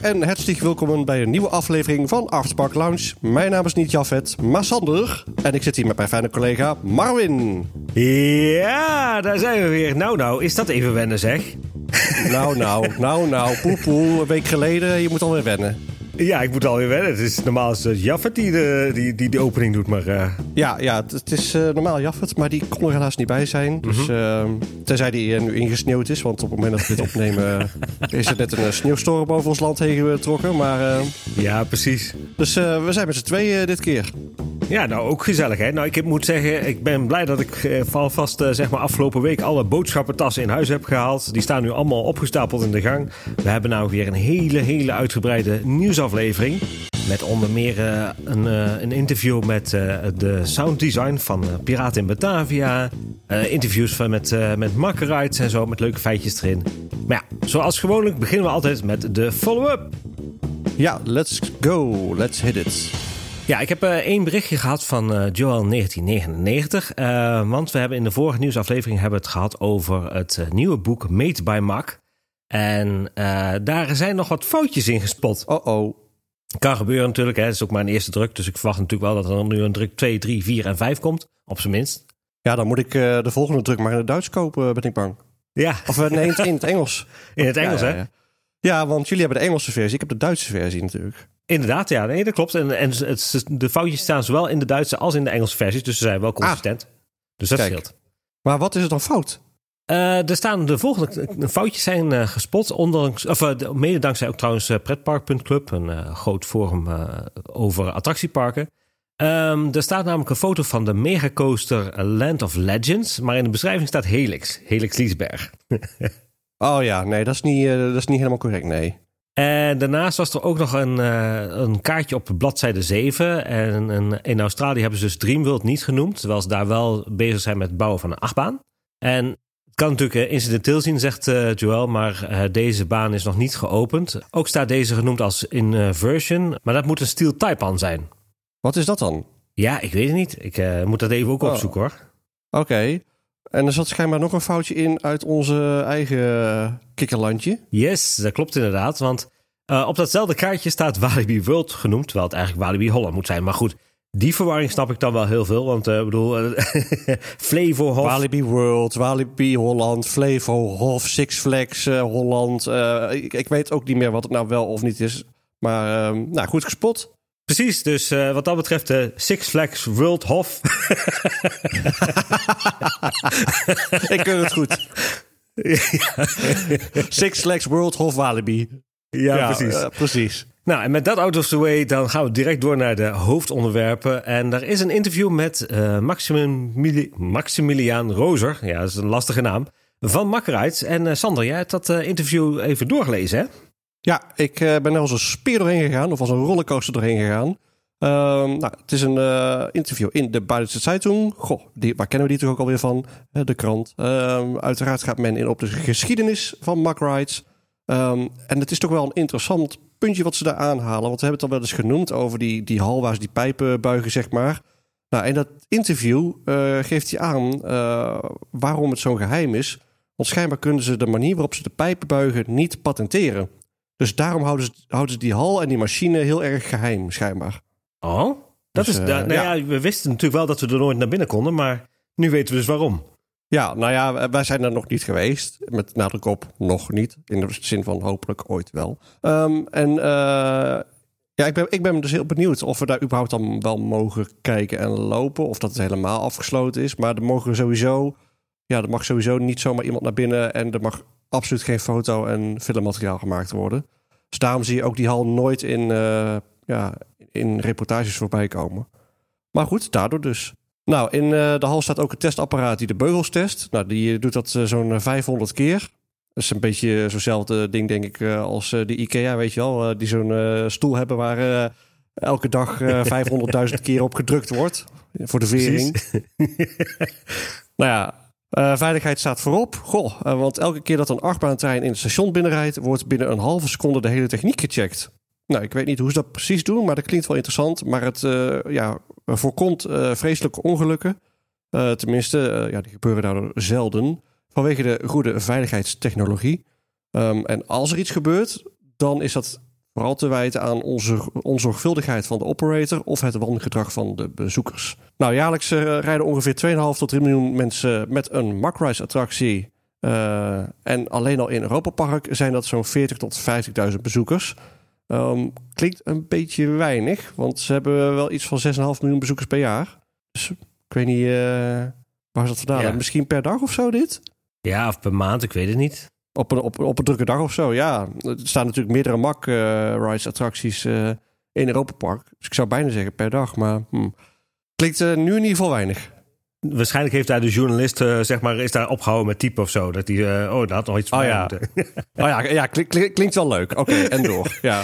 En hartstikke welkom bij een nieuwe aflevering van Afterspark Lounge. Mijn naam is niet Jafet, maar Sander. En ik zit hier met mijn fijne collega Marwin. Ja, daar zijn we weer. Nou, nou, is dat even wennen, zeg. Nou, nou, nou, nou, poepoe. Een week geleden, je moet alweer wennen. Ja, ik moet alweer wennen. Het is normaal is het Jaffet die de, die, die de opening doet, maar... eh, Ja, ja, het, het is eh, normaal Jaffet, maar die kon er helaas niet bij zijn. Dus eh, tenzij die eh, nu ingesneeuwd is, want op het moment dat we dit opnemen... eh, is er net een eh, sneeuwstorm over ons land heen getrokken. Maar, eh, ja, precies. dus eh, we zijn met z'n tweeën dit keer. Ja, nou, ook gezellig, hè. Nou, ik moet zeggen, ik ben blij dat ik eh, alvast, eh, zeg maar, afgelopen week alle boodschappentassen in huis heb gehaald. Die staan nu allemaal opgestapeld in de gang. We hebben nou weer een hele, hele uitgebreide Met onder meer eh, een, eh, een interview met eh, de sounddesign van Piraten in Batavia. Interviews van, met, met Makkerites en zo, met leuke feitjes erin. Maar ja, zoals gewoonlijk beginnen we altijd met de follow-up. Ja, let's go. Let's hit it. Ja, ik heb één berichtje gehad van Joel 1999. eh, want we hebben in de vorige nieuwsaflevering hebben het gehad over het nieuwe boek Made by Mac. En daar zijn nog wat foutjes in gespot. Oh-oh. Kan gebeuren natuurlijk, hè. het is ook maar een eerste druk. Dus ik verwacht natuurlijk wel dat er nu een druk 2, 3, 4 en 5 komt. Op zijn minst. Ja, dan moet ik eh, de volgende druk maar in het Duits kopen, ben ik bang. Ja, Of eh, nee, in het, het Engels. in het Engels ja, hè. ja, ja. Ja, want jullie hebben de Engelse versie. Ik heb de Duitse versie natuurlijk. Inderdaad, ja, nee, dat klopt. En, en het, de foutjes staan zowel in de Duitse als in de Engelse versies. Dus ze zijn wel consistent. dus dat Kijk. scheelt. Maar wat is er dan fout? Eh, er staan de volgende foutjes zijn eh, gespot. Ondanks, of, eh, de- mede dankzij ook trouwens Pretpark.club, een groot forum over attractieparken. Ehm, er staat namelijk een foto van de megacoaster Land of Legends. Maar in de beschrijving staat Helix. Helix Liesberg. Oh ja, nee, dat is niet, dat is niet helemaal correct, nee. En daarnaast was er ook nog een, een kaartje op bladzijde 7. En, en in Australië hebben ze dus Dreamworld niet genoemd. Terwijl ze daar wel bezig zijn met het bouwen van een achtbaan. En het kan natuurlijk eh, incidenteel zien, zegt eh, Joel. Maar eh, deze baan is nog niet geopend. Ook staat deze genoemd als inversion. Maar dat moet een Steel Taipan zijn. Wat is dat dan? Ja, ik weet het niet. Ik moet dat even ook Oh. opzoeken hoor. Oké. En er zat schijnbaar nog een foutje in uit onze eigen kikkerlandje. Yes, dat klopt inderdaad. Want op datzelfde kaartje staat Walibi World genoemd. Terwijl het eigenlijk Walibi Holland moet zijn. Maar goed, die verwarring snap ik dan wel heel veel. Want eh, ik bedoel, eh, Flevohof. Walibi World, Walibi Holland, Flevo, Hof, Six Flags eh, Holland. Ik, ik weet ook niet meer wat het nou wel of niet is. Maar ehm, nou, goed gespot. Precies, dus wat dat betreft eh, Six Flags World Hof. ik keur het goed. Six Flags World Hof Walibi. ja, precies. precies. Nou, en met dat out of the way, dan gaan we direct door naar de hoofdonderwerpen. En daar is een interview met eh Maximili- Maximiliaan Rozer. Ja, dat is een lastige naam. Van Makkerites. En eh, Sander, jij hebt dat eh, interview even doorgelezen, hè? Ja, ik ben er als een speer doorheen gegaan, of als een rollercoaster doorheen gegaan. Ehm, nou, het is een interview in de Bayerische Zeitung. Goh, die, waar kennen we die toch ook alweer van? De krant. Ehm, uiteraard gaat men in op de geschiedenis van Mack Rides. Ehm, en het is toch wel een interessant puntje wat ze daar aanhalen. Want we hebben het al wel eens genoemd over die, die hal waar ze die pijpen buigen, zeg maar. Nou, in dat interview eh, geeft hij aan eh, waarom het zo'n geheim is. Want schijnbaar kunnen ze de manier waarop ze de pijpen buigen niet patenteren. Dus daarom houden ze, houden ze die hal en die machine heel erg geheim, schijnbaar. Oh, dat Dus, is. da- nou ja. ja. we wisten natuurlijk wel dat we er nooit naar binnen konden, maar nu weten we dus waarom. Ja, nou ja, wij zijn er nog niet geweest. Met nadruk op nog niet. In de zin van hopelijk ooit wel. Ehm, en eh, ja, ik ben, ik ben dus heel benieuwd of we daar überhaupt dan wel mogen kijken en lopen. Of dat het helemaal afgesloten is. Maar er mogen sowieso, ja, er mag sowieso niet zomaar iemand naar binnen. En er mag absoluut geen foto en filmmateriaal gemaakt worden. Dus daarom zie je ook die hal nooit in, eh, ja, in reportages voorbij komen. Maar goed, daardoor dus. Nou, in eh, de hal staat ook een testapparaat die de beugels test. Nou, die eh, doet dat eh, zo'n eh, 500 keer. Dat is een beetje zo'nzelfde ding, denk ik, als de IKEA, weet je wel. die zo'n stoel hebben waar elke dag eh 500.000 keer op gedrukt wordt. Voor de vering. nou ja, veiligheid staat voorop. Goh, want elke keer dat een achtbaantrein in het station binnenrijdt... wordt binnen een halve seconde de hele techniek gecheckt. Nou, ik weet niet hoe ze dat precies doen, maar dat klinkt wel interessant. Maar het eh, ja, voorkomt eh, vreselijke ongelukken. Eh, tenminste, ja, die gebeuren daardoor zelden. Vanwege de goede veiligheidstechnologie. Ehm, en als er iets gebeurt, dan is dat vooral te wijten aan onze onzorgvuldigheid van de operator of het wangedrag van de bezoekers. Nou, jaarlijks rijden ongeveer 2,5 tot 3 miljoen mensen met een Macrise attractie. Uh, en alleen al in Europa Park zijn dat zo'n 40 tot 50.000 bezoekers. Um, klinkt een beetje weinig, want ze hebben wel iets van 6,5 miljoen bezoekers per jaar. Dus ik weet niet uh, waar ze dat vandaan ja. Misschien per dag of zo dit? Ja, of per maand, ik weet het niet. Op een, op, op een drukke dag of zo, ja. Er staan natuurlijk meerdere Mac-rides-attracties uh, in Europa Park. Dus ik zou bijna zeggen per dag, maar hm. klinkt nu in ieder geval weinig. Waarschijnlijk heeft daar de journalist, uh, zeg maar, is daar opgehouden met type of zo. Dat hij, uh, oh, dat had nog iets van oh, ja. moeten. oh ja, ja klink, klink, klinkt wel leuk. Oké, okay, en door. Ja.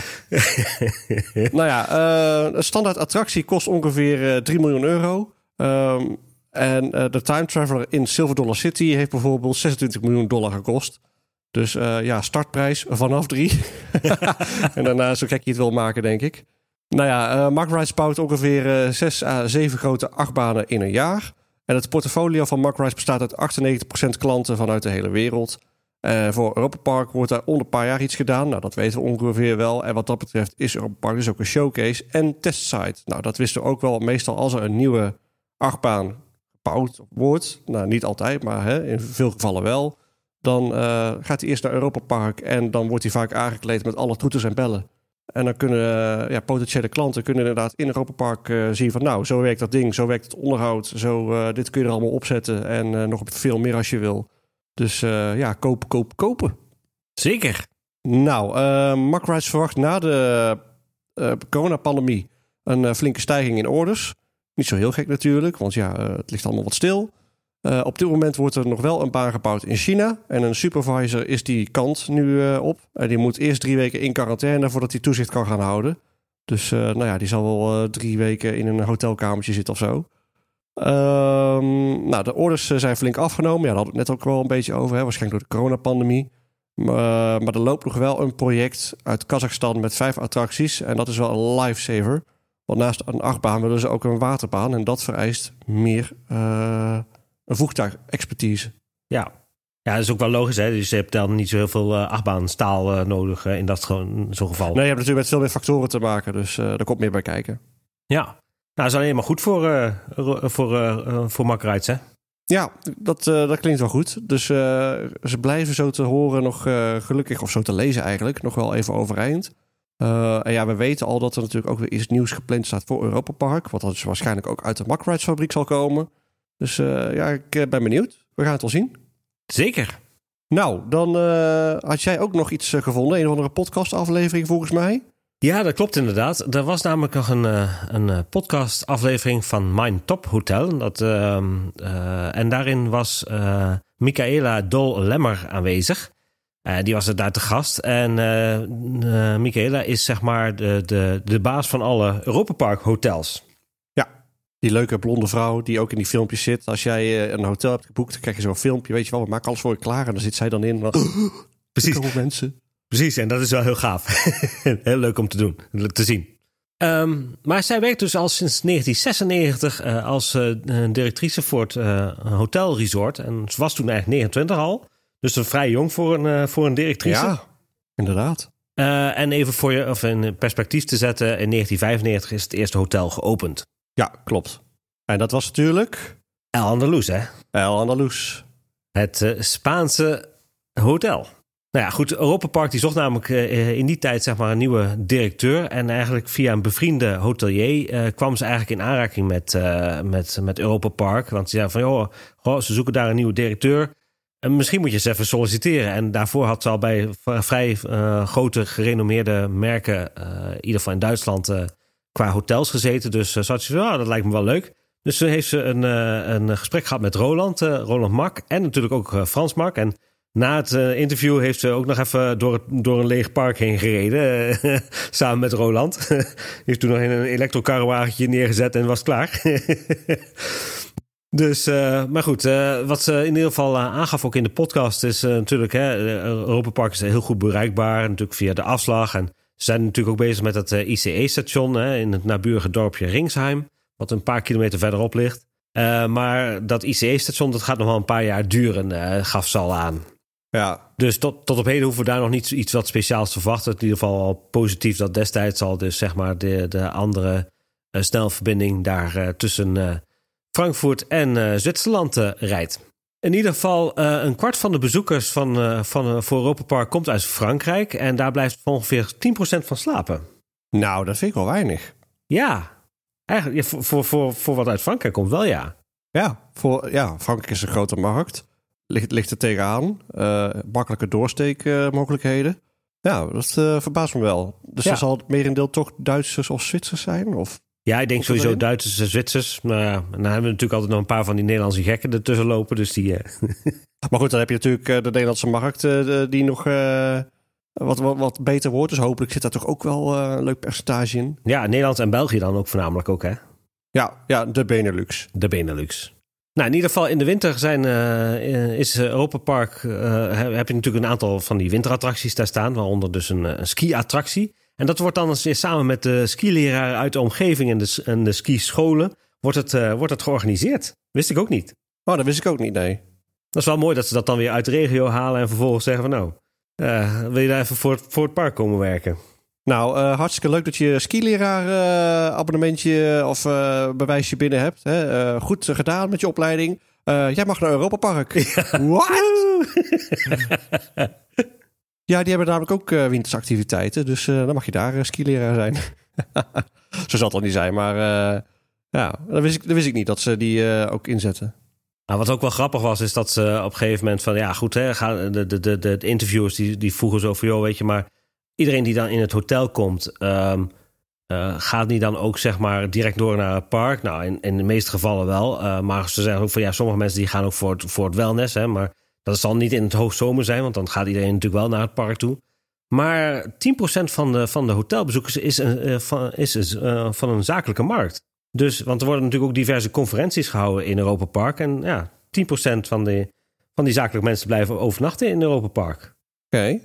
nou ja, uh, een standaard attractie kost ongeveer 3 miljoen euro. Um, en de Time Traveler in Silver Dollar City heeft bijvoorbeeld 26 miljoen dollar gekost. Dus ja, startprijs vanaf 3. en daarna zo gek je het wil maken, denk ik. Nou ja, Mark Rides bouwt ongeveer 6 à 7 grote achtbanen in een jaar. En het portfolio van Markrise bestaat uit 98% klanten vanuit de hele wereld. Uh, voor Europa Park wordt daar onder een paar jaar iets gedaan. Nou, dat weten we ongeveer wel. En wat dat betreft is Europa Park dus ook een showcase en testsite. Nou, dat wisten we ook wel. Meestal als er een nieuwe achtbaan gebouwd wordt, nou niet altijd, maar hè, in veel gevallen wel, dan uh, gaat hij eerst naar Europa Park en dan wordt hij vaak aangekleed met alle toeters en bellen. En dan kunnen ja, potentiële klanten kunnen inderdaad in Europa Park uh, zien van nou, zo werkt dat ding, zo werkt het onderhoud, zo uh, dit kun je er allemaal opzetten en uh, nog veel meer als je wil. Dus ja, kopen, kopen, kopen. Zeker. Nou, uh, Macrides verwacht na de coronapandemie een flinke stijging in orders. Niet zo heel gek natuurlijk, want ja, het ligt allemaal wat stil. Uh, op dit moment wordt er nog wel een baan gebouwd in China. En een supervisor is die kant nu uh, op. En die moet eerst drie weken in quarantaine voordat hij toezicht kan gaan houden. Dus uh, nou ja, die zal wel drie weken in een hotelkamertje zitten of zo. Um, nou, de orders zijn flink afgenomen. Ja, daar hadden we het net ook wel een beetje over. Hè? Waarschijnlijk door de coronapandemie. Maar er loopt nog wel een project uit Kazachstan met vijf attracties. En dat is wel een lifesaver. Want naast een achtbaan willen ze ook een waterbaan. En dat vereist meer een voertuigexpertise. Ja. ja, dat is ook wel logisch. Hè? Dus je hebt dan niet zo heel veel uh, achtbaanstaal uh, nodig uh, in dat gewoon, zo'n geval. Nee, je hebt natuurlijk met veel meer factoren te maken. Dus daar komt meer bij kijken. Ja, nou, dat is alleen maar goed voor, voor, voor hè? Ja, dat, dat klinkt wel goed. Dus ze blijven zo te horen nog gelukkig, of zo te lezen eigenlijk, nog wel even overeind. en ja, we weten al dat er natuurlijk ook weer iets nieuws gepland staat voor Europa Park. Wat dus waarschijnlijk ook uit de Makrides fabriek zal komen. Dus uh, ja, ik ben benieuwd. We gaan het wel zien. Zeker. Nou, dan uh, had jij ook nog iets gevonden. Een of andere podcastaflevering volgens mij. Ja, dat klopt inderdaad. Er was namelijk nog een, een podcastaflevering van Mijn Top Hotel. Dat, uh, en daarin was Michaela Dol-Lemmer aanwezig. die was er daar te gast. En Michaela is zeg maar de, de, de baas van alle Europa Park hotels. Die leuke blonde vrouw die ook in die filmpjes zit. Als jij eh, een hotel hebt geboekt, dan krijg je zo'n filmpje. Weet je wel, we maken alles voor je klaar. En dan zit zij dan in. Precies. mensen. Precies, en dat is wel heel gaaf. heel leuk om te doen, te zien. Um, maar zij werkt dus al sinds 1996 uh, als uh, directrice voor het uh, Hotel Resort. En ze was toen eigenlijk 29 al. Dus vrij jong voor een, voor een directrice. Ja, inderdaad. en even voor je of in perspectief te zetten: in 1995 is het eerste hotel geopend. Ja, klopt. En dat was natuurlijk... El Andalus, hè? El Andalus. Het uh, Spaanse hotel. Nou ja, goed. Europa Park die zocht namelijk uh, in die tijd zeg maar een nieuwe directeur. En eigenlijk via een bevriende hotelier uh, kwam ze eigenlijk in aanraking met, met, met Europa Park. Want ze zei van, joh, goh, ze zoeken daar een nieuwe directeur. En misschien moet je eens even solliciteren. En daarvoor had ze al bij vrij grote gerenommeerde merken, in ieder geval in Duitsland qua hotels gezeten. Dus uh, zat ze ja, dat lijkt me wel leuk. Dus toen heeft ze een, uh, een gesprek gehad met Roland, uh, Roland Mak. En natuurlijk ook Frans Mak. En na het interview heeft ze ook nog even door, door een leeg park heen gereden. samen met Roland. heeft toen nog in een elektrokarrewagentje neergezet en was klaar. Dus, maar goed, wat ze in ieder geval aangaf ook in de podcast is natuurlijk, hè, Europa is heel goed bereikbaar, natuurlijk via de afslag. En ze zijn natuurlijk ook bezig met het eh, ICE-station in het naburige dorpje Ringsheim, wat een paar kilometer verderop ligt. Uh, maar dat ICE-station dat gaat nog wel een paar jaar duren, uh, gaf ze al aan. Ja. Dus tot, tot op heden hoeven we daar nog niet iets wat speciaals te verwachten. In ieder geval al positief dat destijds al dus zeg maar de, de andere uh, snelverbinding daar tussen Frankfurt en Zwitserland rijdt. In ieder geval een kwart van de bezoekers van, van, voor Europa Park komt uit Frankrijk. En daar blijft ongeveer 10% van slapen. Nou, dat vind ik wel weinig. Ja, eigenlijk ja, voor, voor, voor, voor wat uit Frankrijk komt wel ja. Ja, voor, ja Frankrijk is een grote markt ligt, ligt er tegenaan. Uh, makkelijke doorsteekmogelijkheden. ja, dat uh, verbaast me wel. Dus ja. zal het merendeel toch Duitsers of Zwitsers zijn? Of ja, ik denk sowieso? Duitsers en Zwitsers. Maar ja, dan hebben we natuurlijk altijd nog een paar van die Nederlandse gekken ertussen lopen. Dus die, uh... maar goed, dan heb je natuurlijk de Nederlandse markt die nog wat, wat, wat beter wordt. Dus hopelijk zit daar toch ook wel een leuk percentage in. Ja, Nederland en België dan ook voornamelijk ook, hè? Ja, ja de Benelux. De Benelux. Nou, in ieder geval in de winter zijn, uh, is Europa Park. Uh, heb je natuurlijk een aantal van die winterattracties daar staan, waaronder dus een, een ski-attractie. En dat wordt dan eens samen met de skileraren uit de omgeving en de, en de skischolen wordt het, uh, wordt het georganiseerd. Wist ik ook niet. Oh, dat wist ik ook niet, nee. Dat is wel mooi dat ze dat dan weer uit de regio halen en vervolgens zeggen van nou, wil je daar even voor, voor het park komen werken? Nou, uh, hartstikke leuk dat je skileraar uh, abonnementje of bewijsje binnen hebt. Hè? goed gedaan met je opleiding. jij mag naar Europa Park. Ja. What? ja, die hebben namelijk ook wintersactiviteiten. Dus dan mag je daar skileraar zijn. Zo zal het al niet zijn, maar ja, dat wist, ik, dat wist ik niet dat ze die ook inzetten. Nou, wat ook wel grappig was, is dat ze op een gegeven moment van ja, goed, hè, gaan, de, de, de, de interviewers die, die vroegen zo van joh, weet je, maar iedereen die dan in het hotel komt, uh, gaat niet dan ook zeg maar direct door naar het park? Nou, in, in de meeste gevallen wel. Uh, maar ze zeggen ook van ja, sommige mensen die gaan ook voor het, voor het wellness. Hè, maar dat zal niet in het hoogzomer zijn, want dan gaat iedereen natuurlijk wel naar het park toe. Maar 10% van de, van de hotelbezoekers is, uh, van, is uh, van een zakelijke markt. Dus, want er worden natuurlijk ook diverse conferenties gehouden in Europa Park. En ja, 10% van, de, van die zakelijke mensen blijven overnachten in Europa Park. Oké. Okay.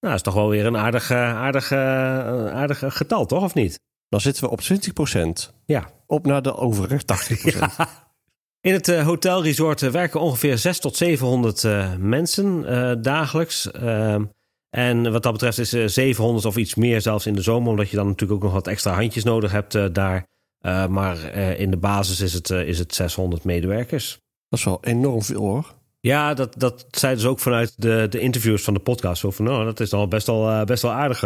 Nou, is toch wel weer een aardig, aardig, aardig getal, toch? Of niet? Dan zitten we op 20%. Ja. Op naar de overige 80%. Ja. In het uh, hotelresort werken ongeveer 600 tot 700 uh, mensen dagelijks. Ehm, en wat dat betreft is 700 of iets meer zelfs in de zomer, omdat je dan natuurlijk ook nog wat extra handjes nodig hebt daar. maar in de basis is het, is het 600 medewerkers. Dat is wel enorm veel hoor. Ja, dat, dat zeiden ze ook vanuit de, de interviews van de podcast. Zo van, nou, dat is dan best wel, best wel aardig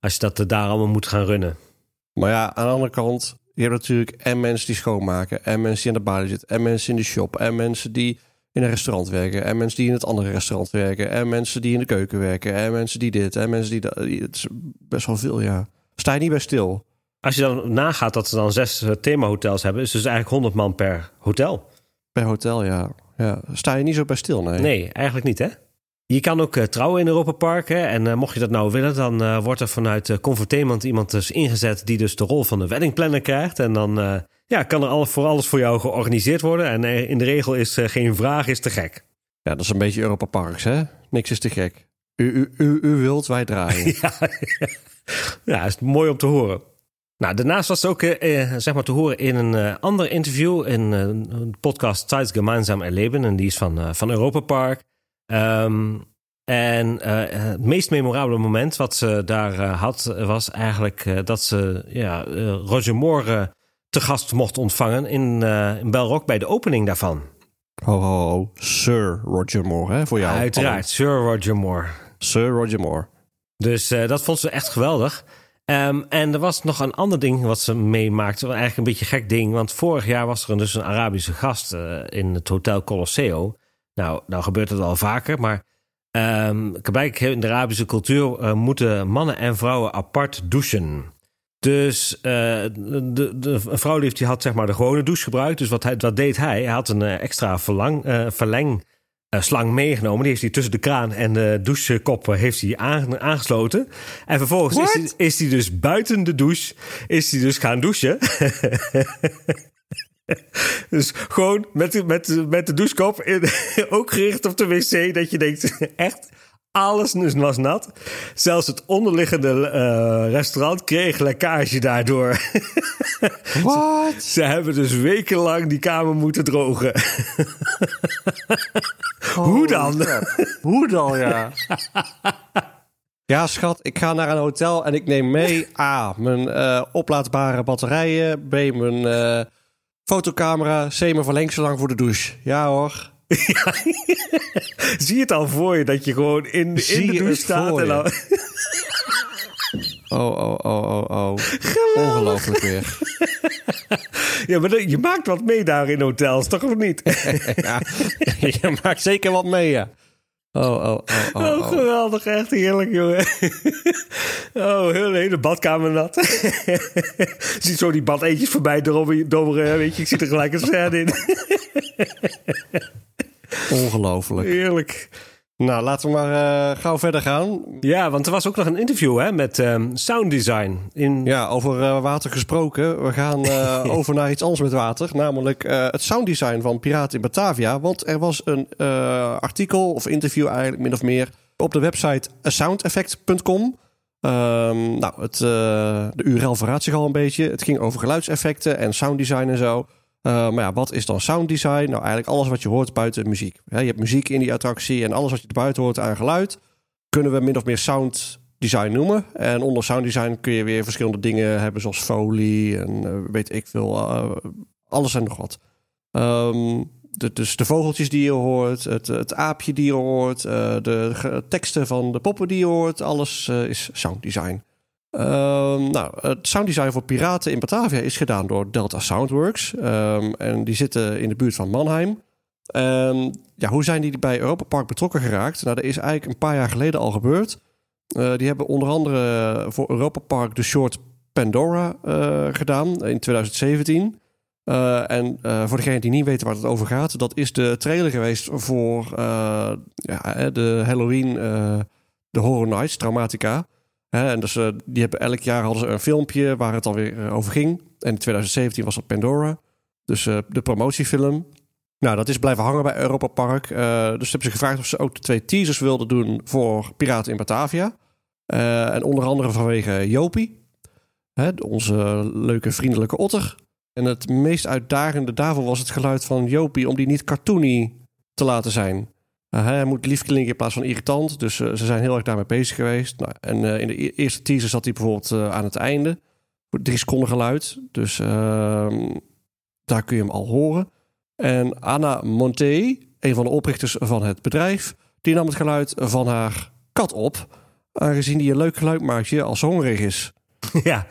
als je dat daar allemaal moet gaan runnen. Maar ja, aan de andere kant, je hebt natuurlijk en mensen die schoonmaken, en mensen die aan de balie zitten, en mensen in de shop, en mensen die in een restaurant werken, en mensen die in het andere restaurant werken, en mensen die in de keuken werken, en mensen die dit, en mensen die dat. Het is best wel veel, ja. Sta je niet bij stil. Als je dan nagaat dat ze dan zes themahotels hebben, is dus eigenlijk 100 man per hotel. Per hotel, ja. Ja, sta je niet zo bij stil, nee? Nee, eigenlijk niet, hè? Je kan ook uh, trouwen in Europa Park. Hè? En uh, mocht je dat nou willen, dan uh, wordt er vanuit uh, iemand dus ingezet die dus de rol van de weddingplanner krijgt. En dan ja, kan er al, voor alles voor jou georganiseerd worden. En in de regel is geen vraag is te gek. Ja, dat is een beetje Europa Parks, hè? Niks is te gek. U, u, u, u wilt, wij draaien. ja, ja, is mooi om te horen. Nou, daarnaast was het ook eh, zeg maar te horen in een uh, ander interview in uh, een podcast Zeit gemeinsam erleben. En die is van, van Europa Park. Um, en het meest memorabele moment wat ze daar had, was eigenlijk dat ze ja, Roger Moore te gast mocht ontvangen in, in Belrock bij de opening daarvan. Ho, ho, ho. Sir Roger Moore, hè, voor jou. Uiteraard, Sir Roger Moore. Sir Roger Moore. Dus dat vond ze echt geweldig. Um, en er was nog een ander ding wat ze meemaakte. Eigenlijk een beetje een gek ding. Want vorig jaar was er dus een Arabische gast uh, in het Hotel Colosseo. Nou, nou gebeurt het al vaker. Maar um, blijkbaar in de Arabische cultuur uh, moeten mannen en vrouwen apart douchen. Dus uh, de, de vrouw die had zeg maar de gewone douche gebruikt. Dus wat, hij, wat deed hij? Hij had een extra verlang, verleng uh, slang meegenomen. Die heeft hij tussen de kraan en de douchekop heeft hij aangesloten. En vervolgens is hij, is hij dus buiten de douche is hij dus gaan douchen. dus gewoon met, met, met de douchekop in, ook gericht op de wc. Dat je denkt, echt Alles was nat. Zelfs het onderliggende eh, restaurant kreeg lekkage daardoor. Wat? Ze hebben dus wekenlang die kamer moeten drogen. Hoe dan? Hoe dan, ja? Ja, schat, ik ga naar een hotel en ik neem mee A, mijn eh, oplaadbare batterijen, B, mijn eh, fotocamera, C, mijn verlengslang voor de douche. Ja hoor. Zie je het al voor je dat je gewoon in, in Zie de douche staat en dan... Oh, oh, oh, oh, oh. Ongelooflijk weer. Ja, maar je maakt wat mee daar in hotels, toch of niet? ja, je maakt zeker wat mee, ja. Oh, oh, oh, oh. Oh, oh. geweldig. Echt heerlijk, jongen. Oh, heel de hele badkamer nat. Ziet zo die badeetjes voorbij dobberen, dobberen, weet je. Ik zie er gelijk een scène in. Ongelooflijk. Heerlijk. Nou, laten we maar eh, gauw verder gaan. Ja, want er was ook nog een interview hè, met ehm sound design. In... Ja, over eh, water gesproken. We gaan eh, over naar iets anders met water. Namelijk het sounddesign van Piraten in Batavia. Want er was een artikel of interview eigenlijk min of meer... op de website soundeffect.com. Ehm, nou, het, de URL verraadt zich al een beetje. Het ging over geluidseffecten en sounddesign en zo. Eh, maar ja, wat is dan sounddesign? Nou, eigenlijk alles wat je hoort buiten muziek. Je hebt muziek in die attractie en alles wat je erbuiten hoort aan geluid... kunnen we min of meer sound design noemen. En onder sound design kun je weer verschillende dingen hebben, zoals folie en eh, weet ik veel. eh, alles en nog wat. Ehm, de, dus de vogeltjes die je hoort, het, het aapje die je hoort, de teksten van de poppen die je hoort, alles is sound design. Ehm, nou, het sounddesign voor piraten in Batavia is gedaan door Delta Soundworks. Ehm, en die zitten in de buurt van Mannheim. Ehm, ja, hoe zijn die bij Europa Park betrokken geraakt? Nou, dat is eigenlijk een paar jaar geleden al gebeurd. Eh, die hebben onder andere voor Europa Park de short Pandora eh, gedaan in 2017. Eh, en voor degenen die niet weten waar het over gaat, dat is de trailer geweest voor ja, de Halloween, de Horror Nights, Traumatica. En dus, eh, die hebben elk jaar hadden ze een filmpje waar het alweer eh, over ging. En in 2017 was dat Pandora. Dus eh, de promotiefilm. Nou, dat is blijven hangen bij Europa Park. Eh, dus hebben ze gevraagd of ze ook de twee teasers wilden doen voor Piraten in Batavia. En onder andere vanwege Jopie, hè, onze leuke vriendelijke otter. En het meest uitdagende daarvoor was het geluid van Jopie om die niet cartoony te laten zijn. Uh, hij moet lief klinken in plaats van irritant. Dus eh, ze zijn heel erg daarmee bezig geweest. Nou, en eh, in de e- eerste teaser zat hij bijvoorbeeld eh, aan het einde. Drie seconden geluid. Dus ehm, daar kun je hem al horen. En Anna Monte, een van de oprichters van het bedrijf, die nam het geluid van haar kat op. Aangezien die een leuk geluid maakt als ze hongerig is. ja.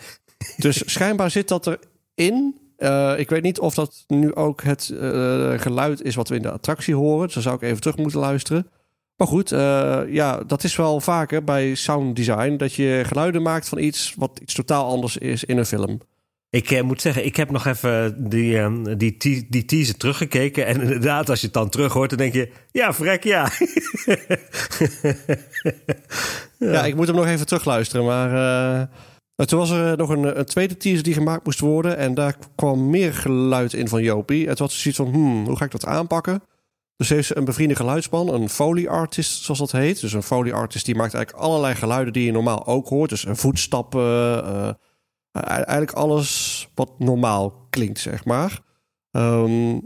Dus schijnbaar zit dat erin. Eh, ik weet niet of dat nu ook het eh, geluid is wat we in de attractie horen. Dus dan zou ik even terug moeten luisteren. Maar goed, eh, ja, dat is wel vaker bij sound design... dat je geluiden maakt van iets wat iets totaal anders is in een film. Ik eh, moet zeggen, ik heb nog even die, die, te- die teaser teruggekeken. En inderdaad, als je het dan terug hoort, dan denk je... Ja, vrek, ja. Ja, ik moet hem nog even terugluisteren. Maar eh, toen was er nog een, een tweede teaser die gemaakt moest worden. En daar kwam meer geluid in van Jopie. Het was zoiets van, hmm, hoe ga ik dat aanpakken? Dus heeft ze een bevriende geluidsman, een Foley artist zoals dat heet. Dus een Foley artist die maakt eigenlijk allerlei geluiden die je normaal ook hoort. Dus een voetstappen, eh, eigenlijk alles wat normaal klinkt, zeg maar. Ehm,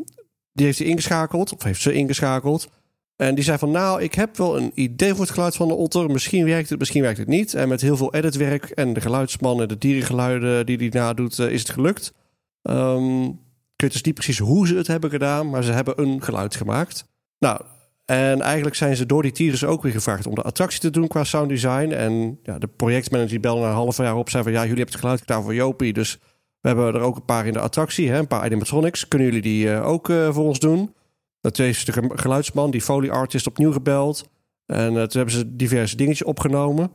die heeft hij ingeschakeld, of heeft ze ingeschakeld. En die zei van, nou, ik heb wel een idee voor het geluid van de otter. Misschien werkt het, misschien werkt het niet. En met heel veel editwerk en de geluidsman en de dierengeluiden die hij nadoet, eh, is het gelukt. Ehm, ik weet dus niet precies hoe ze het hebben gedaan, maar ze hebben een geluid gemaakt. Nou, en eigenlijk zijn ze door die teasers ook weer gevraagd om de attractie te doen qua sound design. En ja, de projectmanager die belde een half jaar op, zei van, ja, jullie hebben het geluid gedaan voor Jopie, dus we hebben er ook een paar in de attractie, hè, een paar animatronics. Kunnen jullie die eh, ook eh, voor ons doen? Dat heeft de ge- geluidsman, die Foley artist, opnieuw gebeld. En eh, toen hebben ze diverse dingetjes opgenomen.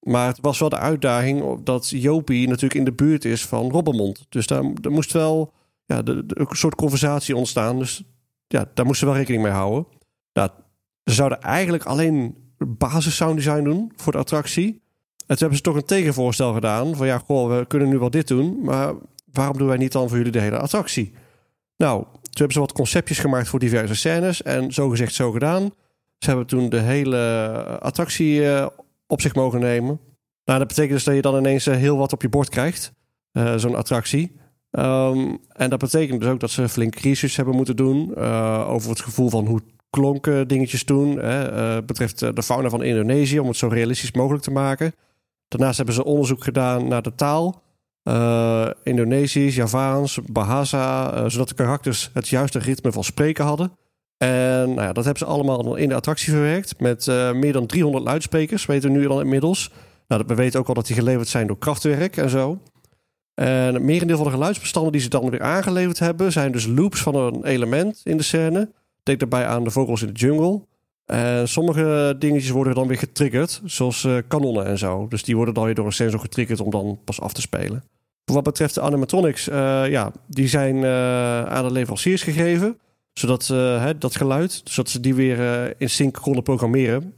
Maar het was wel de uitdaging dat Jopie natuurlijk in de buurt is van Robbermond. Dus daar, daar moest wel ja, een soort conversatie ontstaan. Dus ja, daar moesten we wel rekening mee houden. Nou, ze zouden eigenlijk alleen basis sound design doen voor de attractie. En toen hebben ze toch een tegenvoorstel gedaan. Van ja, goh, we kunnen nu wel dit doen. Maar waarom doen wij niet dan voor jullie de hele attractie? Nou, hebben ze wat conceptjes gemaakt voor diverse scènes. En zo gezegd, zo gedaan. Ze hebben toen de hele attractie eh, op zich mogen nemen. Nou, dat betekent dus dat je dan ineens eh, heel wat op je bord krijgt. eh, Zo'n attractie. Ehm, en dat betekent dus ook dat ze flink research hebben moeten doen eh, over het gevoel van hoe klonken dingetjes toen. Hè, eh, betreft eh, de fauna van Indonesië, om het zo realistisch mogelijk te maken. Daarnaast hebben ze onderzoek gedaan naar de taal. Eh, Indonesisch, Javaans, Bahasa, eh, zodat de karakters het juiste ritme van spreken hadden. En nou ja, dat hebben ze allemaal in de attractie verwerkt met eh, meer dan 300 luidsprekers, weten we nu al inmiddels. Nou, we weten ook al dat die geleverd zijn door Kraftwerk en zo. En het merendeel van de geluidsbestanden die ze dan weer aangeleverd hebben, zijn dus loops van een element in de scène. Denk daarbij aan de vogels in de jungle. En sommige dingetjes worden dan weer getriggerd, zoals kanonnen en zo. Dus die worden dan weer door een sensor getriggerd om dan pas af te spelen. Wat betreft de animatronics, eh, ja, die zijn eh, aan de leveranciers gegeven. Zodat eh, hè, dat geluid, zodat ze die weer in sync konden programmeren.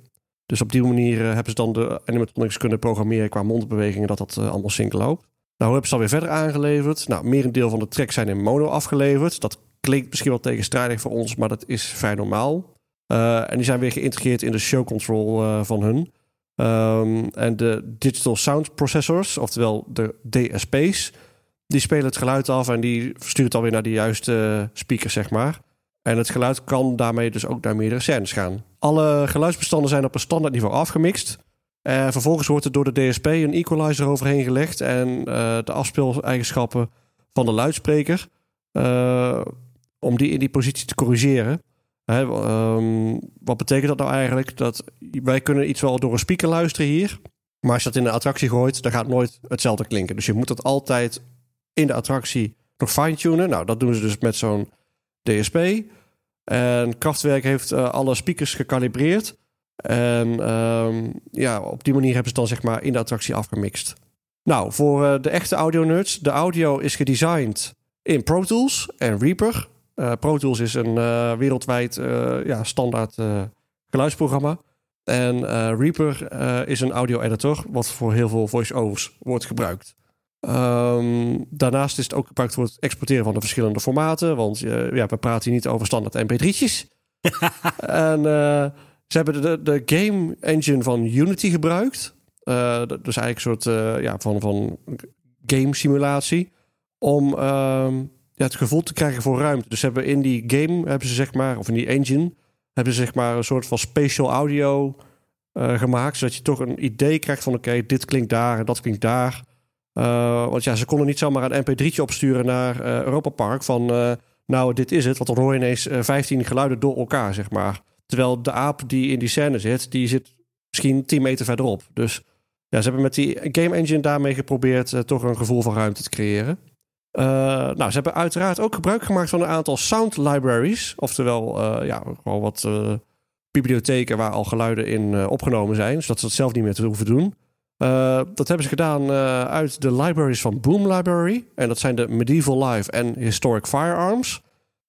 Dus op die manier hebben ze dan de animatronics kunnen programmeren qua mondbewegingen, dat dat allemaal sync loopt. Nou, hebben ze alweer verder aangeleverd. Nou, merendeel van de tracks zijn in mono afgeleverd. Dat klinkt misschien wel tegenstrijdig voor ons, maar dat is vrij normaal. En die zijn weer geïntegreerd in de show control van hun. Ehm, en de Digital Sound Processors, oftewel de DSP's, die spelen het geluid af en die sturen het alweer naar de juiste speakers, zeg maar. En het geluid kan daarmee dus ook naar meerdere scènes gaan. Alle geluidsbestanden zijn op een standaard niveau afgemixt. En vervolgens wordt er door de DSP een equalizer overheen gelegd en eh, de afspeeleigenschappen van de luidspreker. eh, om die in die positie te corrigeren. Ehm, wat betekent dat nou eigenlijk? Dat wij kunnen iets wel door een speaker luisteren hier. Maar als je dat in de attractie gooit, dan gaat nooit hetzelfde klinken. Dus je moet dat altijd in de attractie nog fine-tunen. Nou, dat doen ze dus met zo'n DSP. En Kraftwerk heeft eh, alle speakers gekalibreerd. En ehm, ja, op die manier hebben ze dan zeg maar in de attractie afgemixt. Nou, voor eh, de echte audio. De audio is gedesigned in Pro Tools en Reaper. Eh, Pro Tools is een eh, wereldwijd eh, ja, standaard geluidsprogramma. En Reaper is een audio editor, wat voor heel veel voice-overs wordt gebruikt. Ehm, daarnaast is het ook gebruikt voor het exporteren van de verschillende formaten. Want ja, we praten hier niet over standaard mp3'tjes. en ze hebben de, de game engine van Unity gebruikt. Dus eigenlijk een soort ja, van, van game simulatie. Om ehm, ja, het gevoel te krijgen voor ruimte. Dus hebben in die game, hebben ze zeg maar, of in die engine, hebben ze zeg maar een soort van spatial audio eh, gemaakt. Zodat je toch een idee krijgt van oké, dit klinkt daar en dat klinkt daar. Eh, want ja, ze konden niet zomaar een mp3'tje opsturen naar eh Europa Park van nou, dit is het. Want dan hoor je ineens eh, 15 geluiden door elkaar, zeg maar. Terwijl de aap die in die scène zit, die zit misschien 10 meter verderop. Dus ja, ze hebben met die game engine daarmee geprobeerd toch een gevoel van ruimte te creëren. Eh, nou, ze hebben uiteraard ook gebruik gemaakt van een aantal sound libraries. Oftewel, eh, ja, gewoon wat eh, bibliotheken waar al geluiden in opgenomen zijn. Zodat ze dat zelf niet meer te hoeven doen. Dat hebben ze gedaan uit de libraries van Boom Library. En dat zijn de Medieval Live en Historic Firearms.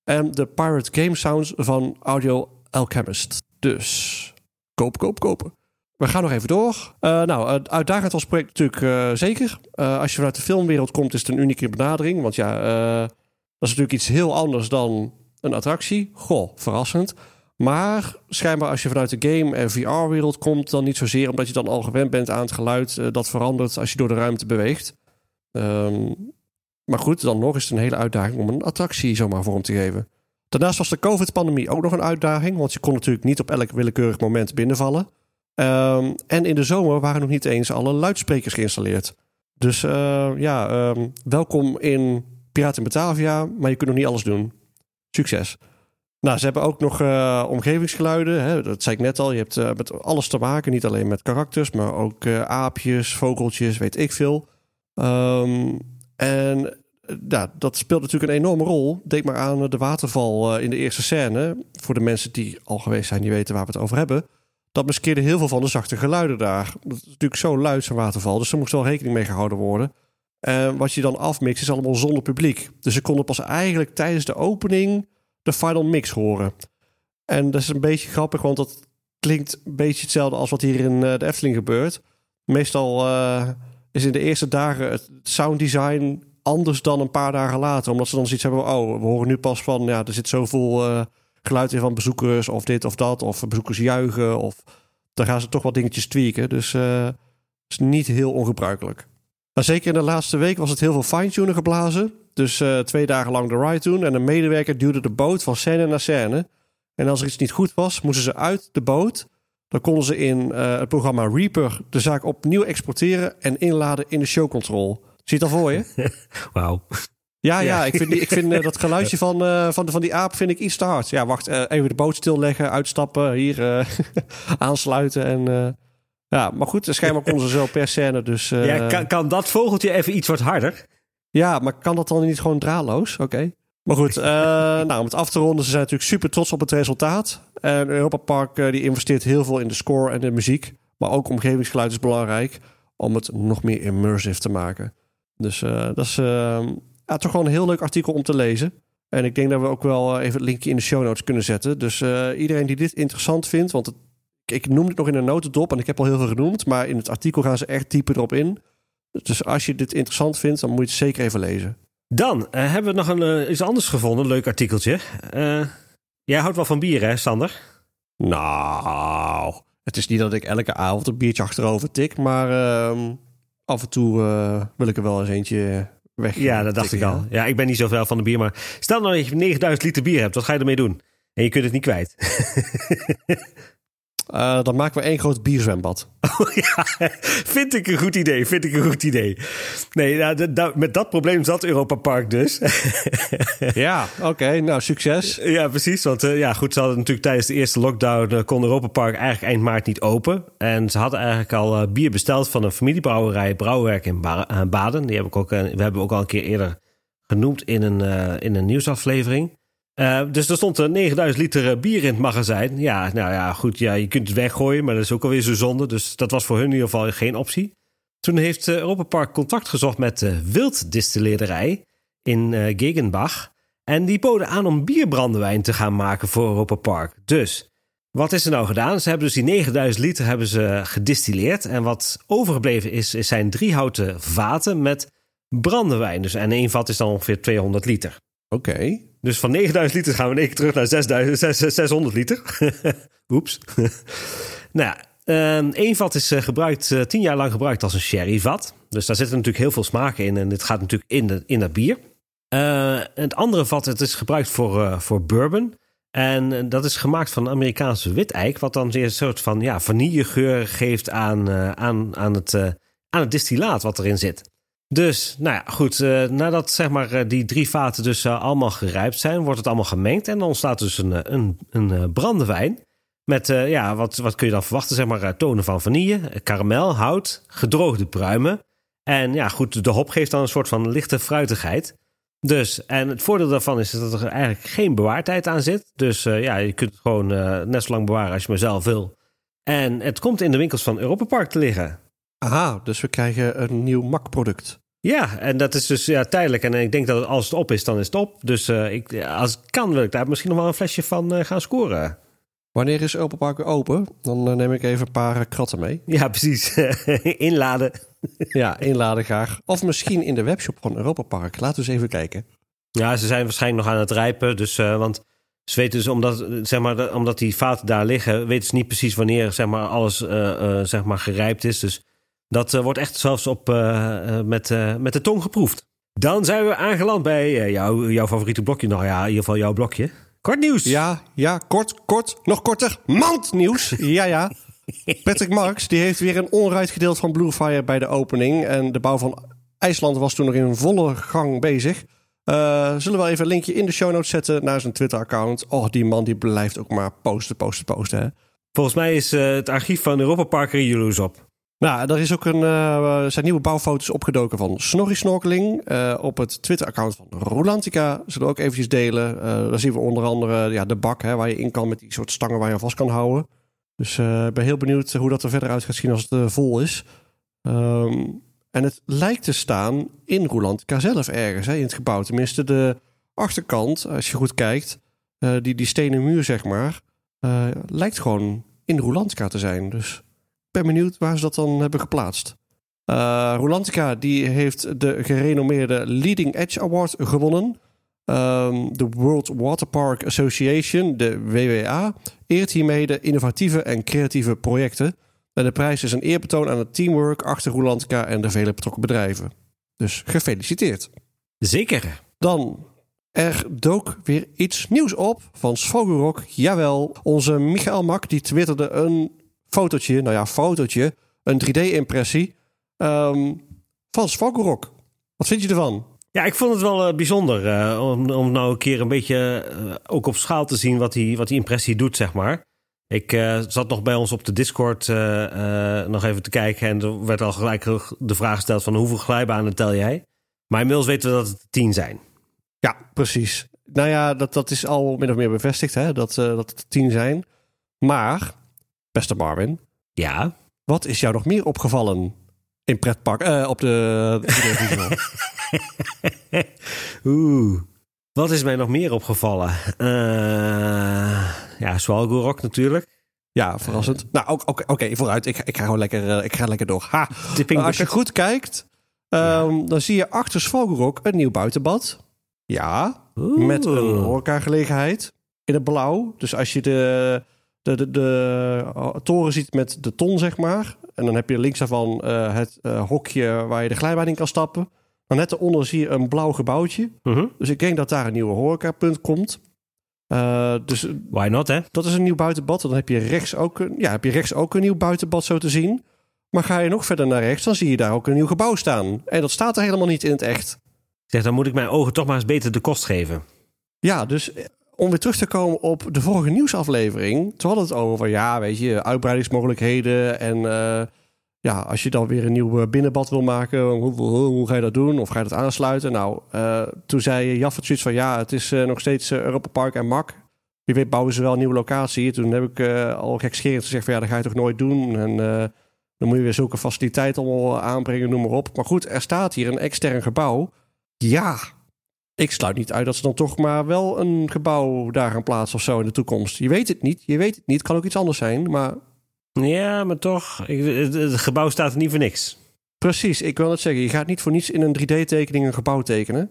En de Pirate Game Sounds van Audio Alchemist. Dus koop, koop, kopen. We gaan nog even door. Eh, nou, uh, uitdagend als project natuurlijk eh, zeker. Eh, als je vanuit de filmwereld komt, is het een unieke benadering. Want ja, dat is natuurlijk iets heel anders dan een attractie. Goh, verrassend. Maar schijnbaar als je vanuit de game- en VR-wereld komt, dan niet zozeer omdat je dan al gewend bent aan het geluid dat verandert als je door de ruimte beweegt. Ehm, maar goed, dan nog is het een hele uitdaging om een attractie zomaar vorm te geven. Daarnaast was de COVID-pandemie ook nog een uitdaging, want je kon natuurlijk niet op elk willekeurig moment binnenvallen. Ehm, en in de zomer waren nog niet eens alle luidsprekers geïnstalleerd. Dus eh, ja, ehm, welkom in Piraten Batavia, maar je kunt nog niet alles doen. Succes. Nou, ze hebben ook nog eh, omgevingsgeluiden. Hè? Dat zei ik net al. Je hebt eh, met alles te maken. Niet alleen met karakters, maar ook aapjes, vogeltjes, weet ik veel. Ehm, en ja, dat speelt natuurlijk een enorme rol. Denk maar aan de waterval in de eerste scène. Voor de mensen die al geweest zijn, die weten waar we het over hebben. Dat maskeerde heel veel van de zachte geluiden daar. Dat is natuurlijk zo luid, zo'n waterval. Dus er moest wel rekening mee gehouden worden. En wat je dan afmixt, is allemaal zonder publiek. Dus ze konden pas eigenlijk tijdens de opening de final mix horen. En dat is een beetje grappig, want dat klinkt een beetje hetzelfde als wat hier in eh, de Efteling gebeurt. Meestal eh, is in de eerste dagen het sounddesign anders dan een paar dagen later. Omdat ze dan zoiets hebben, oh, we horen nu pas van, ja, er zit zoveel eh, geluid in van bezoekers of dit of dat. Of bezoekers juichen. Of dan gaan ze toch wat dingetjes tweaken. Dus uh, is niet heel ongebruikelijk. Maar zeker in de laatste week was het heel veel fine-tunen geblazen. Dus uh, twee dagen lang de ride doen. En een medewerker duwde de boot van scène naar scène. En als er iets niet goed was, moesten ze uit de boot. Dan konden ze in uh, het programma Reaper de zaak opnieuw exporteren en inladen in de showcontrol. Zie je het al voor je? Wauw. Ja, ja, ik vind, ik vind uh, dat geluidje van, uh, van, van die aap vind ik iets te hard. Ja, wacht, uh, even de boot stilleggen, uitstappen, hier aansluiten en... ja, maar goed, schijnbaar konden ze zo per scène dus... ja, kan, kan dat vogeltje even iets wat harder? Ja, maar kan dat dan niet gewoon draadloos? Oké. Okay. Maar goed, nou, om het af te ronden, ze zijn natuurlijk super trots op het resultaat. En Europa Park die investeert heel veel in de score en de muziek. Maar ook omgevingsgeluid is belangrijk om het nog meer immersive te maken. Dus dat is ja, toch gewoon een heel leuk artikel om te lezen. En ik denk dat we ook wel even het linkje in de show notes kunnen zetten. Dus uh, iedereen die dit interessant vindt, want het, ik noem het nog in een notendop en ik heb al heel veel genoemd, maar in het artikel gaan ze echt dieper erop in. Dus als je dit interessant vindt, dan moet je het zeker even lezen. Dan uh, hebben we nog een, uh, iets anders gevonden, een leuk artikeltje. jij houdt wel van bier, hè, Sander? Nou, het is niet dat ik elke avond een biertje achterover tik, maar ehm, af en toe wil ik er wel eens eentje weg. Ja, dat dacht ik al. Ja, ik ben niet zoveel van de bier, maar stel nou dat je 9000 liter bier hebt, wat ga je ermee doen? En je kunt het niet kwijt. Uh, dan maken we één groot bierzwembad. Oh, ja, vind ik een goed idee. Vind ik een goed idee. Nee, nou, met dat probleem zat Europa Park dus. ja, oké. nou, succes. Ja, precies. Want uh, ja, goed, ze hadden natuurlijk tijdens de eerste lockdown... Uh, kon Europa Park eigenlijk eind maart niet open. En ze hadden eigenlijk al bier besteld van een familiebrouwerij... Brouwwerk in ba Baden. Die heb ik ook, we hebben ook al een keer eerder genoemd in een, in een nieuwsaflevering. Uh, dus er stond er 9000 liter eh, bier in het magazijn. Ja, nou ja, goed, ja, je kunt het weggooien, maar dat is ook alweer zo zonde. Dus dat was voor hun in ieder geval geen optie. Toen heeft uh, Europa Park contact gezocht met de wilddistilleerderij in uh, Gegenbach. En die boden aan om bierbrandewijn te gaan maken voor Europa Park. Dus, wat is er nou gedaan? Ze hebben dus die 9000 liter hebben ze gedistilleerd. En wat overgebleven is, is zijn drie houten vaten met brandewijn. Dus, en één vat is dan ongeveer 200 liter. Oké. Dus van 9000 liter gaan we in één keer terug naar 6000, 600 liter. Oeps. nou ja, um, één vat is uh, gebruikt, uh, tien jaar lang gebruikt als een sherryvat. Dus daar zitten natuurlijk heel veel smaken in. En dit gaat natuurlijk in, de, in dat bier. Uh, het andere vat het is gebruikt voor, voor bourbon. En dat is gemaakt van Amerikaanse witeik. Wat dan weer een soort van ja, vanillegeur geeft aan, aan, aan, het, aan het distillaat wat erin zit. Dus, nou ja, goed. Uh, nadat zeg maar, uh, die drie vaten dus uh, allemaal gerijpt zijn, wordt het allemaal gemengd. En dan ontstaat dus een, een, een brandewijn. Met, ja, wat, wat kun je dan verwachten? Zeg maar tonen van vanille, karamel, hout, gedroogde pruimen. En ja, goed, de hop geeft dan een soort van lichte fruitigheid. Dus, en het voordeel daarvan is dat er eigenlijk geen bewaartijd aan zit. Dus ja, je kunt het gewoon net zo lang bewaren als je maar zelf wil. En het komt in de winkels van Europa Park te liggen. Aha, dus we krijgen een nieuw Mac-product. Ja, en dat is dus ja, tijdelijk. En ik denk dat als het op is, dan is het op. Dus uh, ik, als het kan, wil ik daar misschien nog wel een flesje van uh, gaan scoren. Wanneer is Open Park open? Dan uh, neem ik even een paar kratten mee. Ja, precies. inladen. ja, inladen graag. Of misschien in de webshop van Europa Park. Laten we eens even kijken. Ja, ze zijn waarschijnlijk nog aan het rijpen. Dus, want ze weten dus, omdat, zeg maar, omdat die vaten daar liggen, weten ze niet precies wanneer zeg maar, alles zeg maar, gerijpt is. Dus dat uh, wordt echt zelfs op, uh, met, met de tong geproefd. Dan zijn we aangeland bij jou, jouw favoriete blokje. Nou ja, in ieder geval jouw blokje. Kort nieuws. Ja, ja, kort, kort, nog korter. Mandnieuws. ja, ja. Patrick Marks die heeft weer een onruit gedeeld van Bluefire bij de opening. En de bouw van IJsland was toen nog in volle gang bezig. Uh, zullen we wel even een linkje in de show notes zetten naar zijn Twitter-account. Oh, die man die blijft ook maar posten, posten, posten. Hè? Volgens mij is uh, het archief van Europa Park jaloers op. Nou, er is ook een, uh, zijn nieuwe bouwfoto's opgedoken van Snorri Snorkeling. Uh, op het Twitter-account van Rolantica zullen we ook eventjes delen. Uh, daar zien we onder andere ja, de bak hè, waar je in kan met die soort stangen waar je vast kan houden. Dus ik ben heel benieuwd hoe dat er verder uit gaat zien als het vol is. Um, en het lijkt te staan in Rolantica zelf ergens hè, in het gebouw. Tenminste, de achterkant, als je goed kijkt, die, die stenen muur zeg maar, lijkt gewoon in Rolantica te zijn. Dus ben benieuwd waar ze dat dan hebben geplaatst. Uh, Rolantica die heeft de gerenommeerde Leading Edge Award gewonnen. Ehm, de World Water Park Association, de WWA, eert hiermee de innovatieve en creatieve projecten. En de prijs is een eerbetoon aan het teamwork achter Roelantica en de vele betrokken bedrijven. Dus gefeliciteerd. Zeker. Dan, er dook weer iets nieuws op van Svogelrock. Jawel, onze Michael Mak die twitterde een fotootje, nou ja, fotootje, een 3D-impressie ehm, van Svogelrock. Wat vind je ervan? Ja, ik vond het wel uh, bijzonder uh, om, om nou een keer een beetje uh, ook op schaal te zien wat die, wat die impressie doet, zeg maar. Ik zat nog bij ons op de Discord nog even te kijken en er werd al gelijk de vraag gesteld van hoeveel glijbanen tel jij? Maar inmiddels weten we dat het tien zijn. Ja, precies. Nou ja, dat, dat is al min of meer bevestigd, hè, dat, dat het tien zijn. Maar, beste Marvin. Ja? Wat is jou nog meer opgevallen in pretpark, op de, de Oeh. Wat is mij nog meer opgevallen? Uh, ja, Swalgorok natuurlijk. Ja, verrassend. Uh, nou, oké, okay, vooruit. Ik, ik, ga gewoon lekker, uh, ik ga lekker door. Ha. Als je goed kijkt, um, ja. dan zie je achter Swalgorok een nieuw buitenbad. Ja, Oeh. met een horecagelegenheid in het blauw. Dus als je de, de, de, de, toren ziet met de ton, zeg maar. En dan heb je links daarvan het hokje waar je de glijbaan in kan stappen. Maar net daaronder zie je een blauw gebouwtje. Uh -huh. Dus ik denk dat daar een nieuwe horecapunt komt. Dus Why not, hè? Dat is een nieuw buitenbad. Dan heb je, rechts ook een, ja, heb je rechts ook een nieuw buitenbad zo te zien. Maar ga je nog verder naar rechts, dan zie je daar ook een nieuw gebouw staan. En dat staat er helemaal niet in het echt. Zeg, dan moet ik mijn ogen toch maar eens beter de kost geven. Ja, dus eh, om weer terug te komen op de vorige nieuwsaflevering. Toen hadden het over, ja, weet je, uitbreidingsmogelijkheden en... Uh, ja, als je dan weer een nieuw binnenbad wil maken, hoe, hoe, ga je dat doen? Of ga je dat aansluiten? Nou, uh, toen zei Jaffert zoiets van ja, het is nog steeds Europa Park en MAC. Wie weet bouwen ze wel een nieuwe locatie. Toen heb ik al gekscherend gezegd van ja, dat ga je toch nooit doen. En dan moet je weer zulke faciliteiten allemaal aanbrengen, noem maar op. Maar goed, er staat hier een extern gebouw. Ja, ik sluit niet uit dat ze dan toch maar wel een gebouw daar gaan plaatsen of zo in de toekomst. Je weet het niet, je weet het niet. Kan ook iets anders zijn, maar ja, maar toch, het, het, gebouw staat er niet voor niks. Precies, ik wil het zeggen. Je gaat niet voor niets in een 3D-tekening een gebouw tekenen.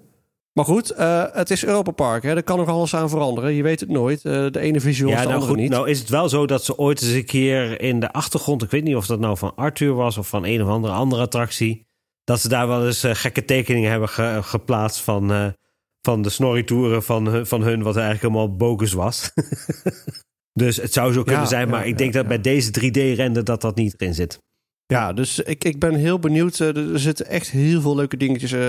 Maar goed, uh, het is Europa Park. Hè. Er kan nog alles aan veranderen. Je weet het nooit. Uh, de ene visual ja, nou andere goed, niet. Nou is het wel zo dat ze ooit eens een keer in de achtergrond... ik weet niet of dat nou van Arthur was of van een of andere andere attractie... dat ze daar wel eens uh, gekke tekeningen hebben ge geplaatst van, van de snorritouren van, van hun... wat eigenlijk helemaal bogus was. Dus het zou zo kunnen ja, zijn, maar ja, ik denk ja, dat bij deze 3D-render dat dat niet erin zit. Ja, dus ik, ik ben heel benieuwd. Er zitten echt heel veel leuke dingetjes uh,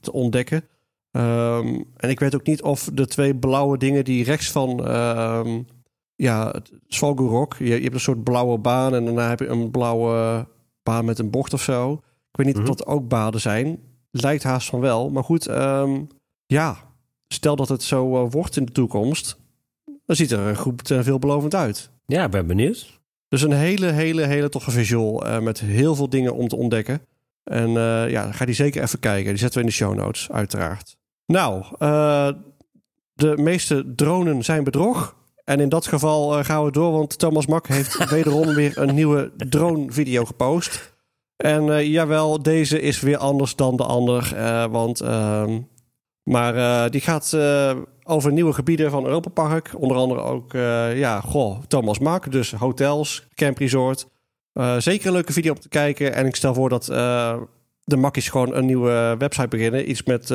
te ontdekken. Um, en ik weet ook niet of de twee blauwe dingen die rechts van um, ja, Svalgorok, je, je hebt een soort blauwe baan en daarna heb je een blauwe baan met een bocht of zo. Ik weet niet mm -hmm. of dat ook baden zijn. Lijkt haast van wel. Maar goed, um, ja, stel dat het zo uh, wordt in de toekomst dan ziet er goed en veelbelovend uit. Ja, ik ben benieuwd. Dus een hele, hele, hele toffe visual uh, met heel veel dingen om te ontdekken. En uh, ja, ga die zeker even kijken. Die zetten we in de show notes, uiteraard. Nou, de meeste dronen zijn bedrog. En in dat geval gaan we door, want Thomas Mak heeft wederom weer een nieuwe drone-video gepost. En jawel, deze is weer anders dan de ander. want, maar die gaat over nieuwe gebieden van Europa Park. Onder andere ook, uh, ja, goh, Thomas Mak. Dus hotels, campresort. Uh, zeker een leuke video om te kijken. En ik stel voor dat de Makkies gewoon een nieuwe website beginnen. Iets met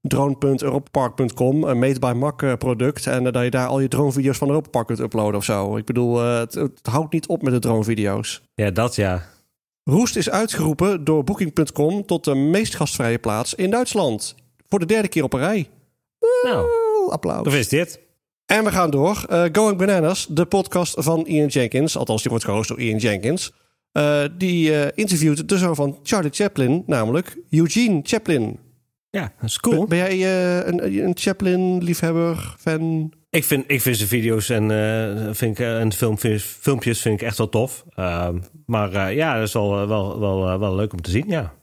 drone.europapark.com. Een Made by Mak product. En dat je daar al je dronevideo's van Europa Park kunt uploaden of zo. Ik bedoel, het, het, houdt niet op met de dronevideo's. Ja, dat ja. Roest is uitgeroepen door Booking.com tot de meest gastvrije plaats in Duitsland. Voor de derde keer op een rij. Nou applaus. Gefeliciteerd. En we gaan door. Uh, Going Bananas, de podcast van Ian Jenkins. Althans, die wordt gehost door Ian Jenkins. Uh, die uh, interviewt de zoon van Charlie Chaplin, namelijk Eugene Chaplin. Ja, dat is cool. Ben, ben jij een, een Chaplin-liefhebber, fan? Ik vind, ik vind zijn video's en, vind ik, en filmpjes, filmpjes vind ik echt wel tof. Ehm, maar ja, dat is wel, wel, wel, wel leuk om te zien, ja.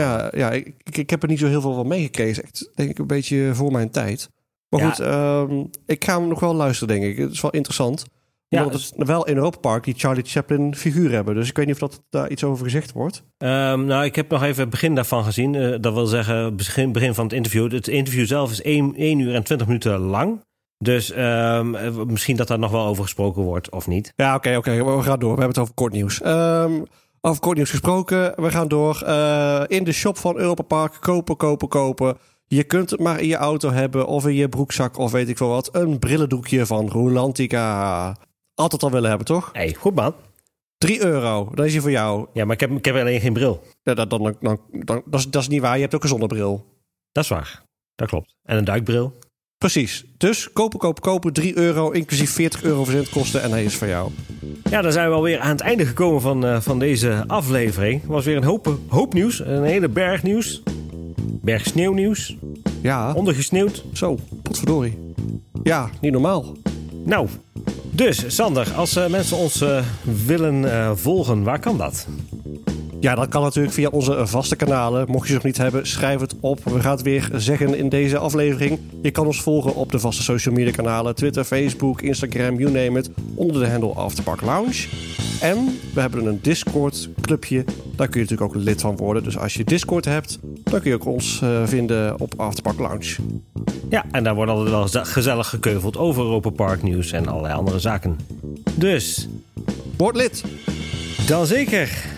Ja, ja ik, ik heb er niet zo heel veel van meegekregen. Echt, denk ik, een beetje voor mijn tijd. Maar ja. goed, um, ik ga hem nog wel luisteren, denk ik. Het is wel interessant. Ja, Omdat het wel in Europa Park die Charlie Chaplin figuur hebben. Dus ik weet niet of dat daar iets over gezegd wordt. Um, nou, ik heb nog even het begin daarvan gezien. Uh, dat wil zeggen, begin, begin van het interview. Het interview zelf is 1, 1 uur en 20 minuten lang. Dus um, misschien dat daar nog wel over gesproken wordt of niet. Ja, oké, okay, oké. Okay. We gaan door. We hebben het over kort nieuws. Um, over kort nieuws gesproken. We gaan door. Uh, in de shop van Europa Park kopen, kopen, kopen. Je kunt het maar in je auto hebben of in je broekzak of weet ik veel wat. Een brillendoekje van Rolantica. Altijd al willen hebben, toch? hey, goed man. 3 euro, dat is hier voor jou. Ja, maar ik heb, ik heb alleen geen bril. Ja, dat, dan, dan, dan, dat, is, dat is niet waar. Je hebt ook een zonnebril. Dat is waar. Dat klopt. En een duikbril. Precies. Dus kopen, kopen, kopen. 3 euro, inclusief 40 euro verzendkosten. En hij is voor jou. Ja, dan zijn we alweer aan het einde gekomen van, uh, van deze aflevering. Het was weer een hoop, hoop nieuws. Een hele berg nieuws. Berg sneeuwnieuws. Ja. Ondergesneeuwd. Zo, potverdorie. Ja, niet normaal. Nou, dus Sander, als uh, mensen ons uh, willen volgen, waar kan dat? Ja, dat kan natuurlijk via onze vaste kanalen. Mocht je ze nog niet hebben, schrijf het op. We gaan het weer zeggen in deze aflevering. Je kan ons volgen op de vaste social media kanalen. Twitter, Facebook, Instagram, you name it. Onder de handle Afterpark Lounge. En we hebben een Discord clubje. Daar kun je natuurlijk ook lid van worden. Dus als je Discord hebt, dan kun je ook ons uh, vinden op Afterpark Lounge. Ja, en daar wordt altijd wel gezellig gekeuveld over Europa Park nieuws en allerlei andere zaken. Dus... Word lid! Dan zeker.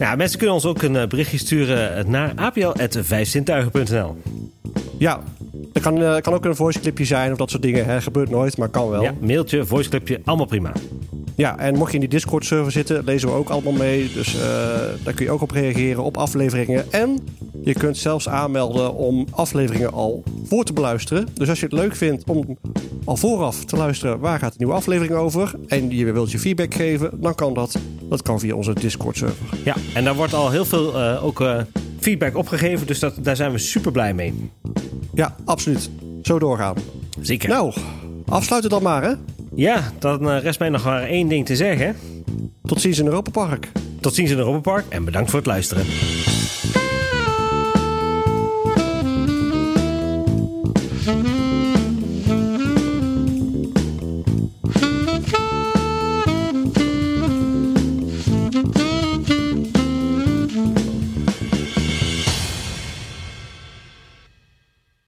Ja, mensen kunnen ons ook een berichtje sturen naar apl.vijfzintuigen.nl Ja, er kan, uh, kan ook een voiceclipje zijn of dat soort dingen. Hè. Gebeurt nooit, maar kan wel. Ja, mailtje, voiceclipje, allemaal prima. Ja, en mocht je in die Discord-server zitten, lezen we ook allemaal mee. Dus uh, daar kun je ook op reageren op afleveringen. En je kunt zelfs aanmelden om afleveringen al voor te beluisteren. Dus als je het leuk vindt om al vooraf te luisteren waar gaat de nieuwe aflevering over... en je wilt je feedback geven, dan kan dat. Dat kan via onze Discord-server. Ja, en daar wordt al heel veel uh, ook, uh, feedback opgegeven. Dus dat, daar zijn we super blij mee. Ja, absoluut. Zo doorgaan. Zeker. Nou, afsluiten dan maar, hè? Ja, dan rest mij nog maar één ding te zeggen. Tot ziens in Europa Park. Tot ziens in Europa Park en bedankt voor het luisteren.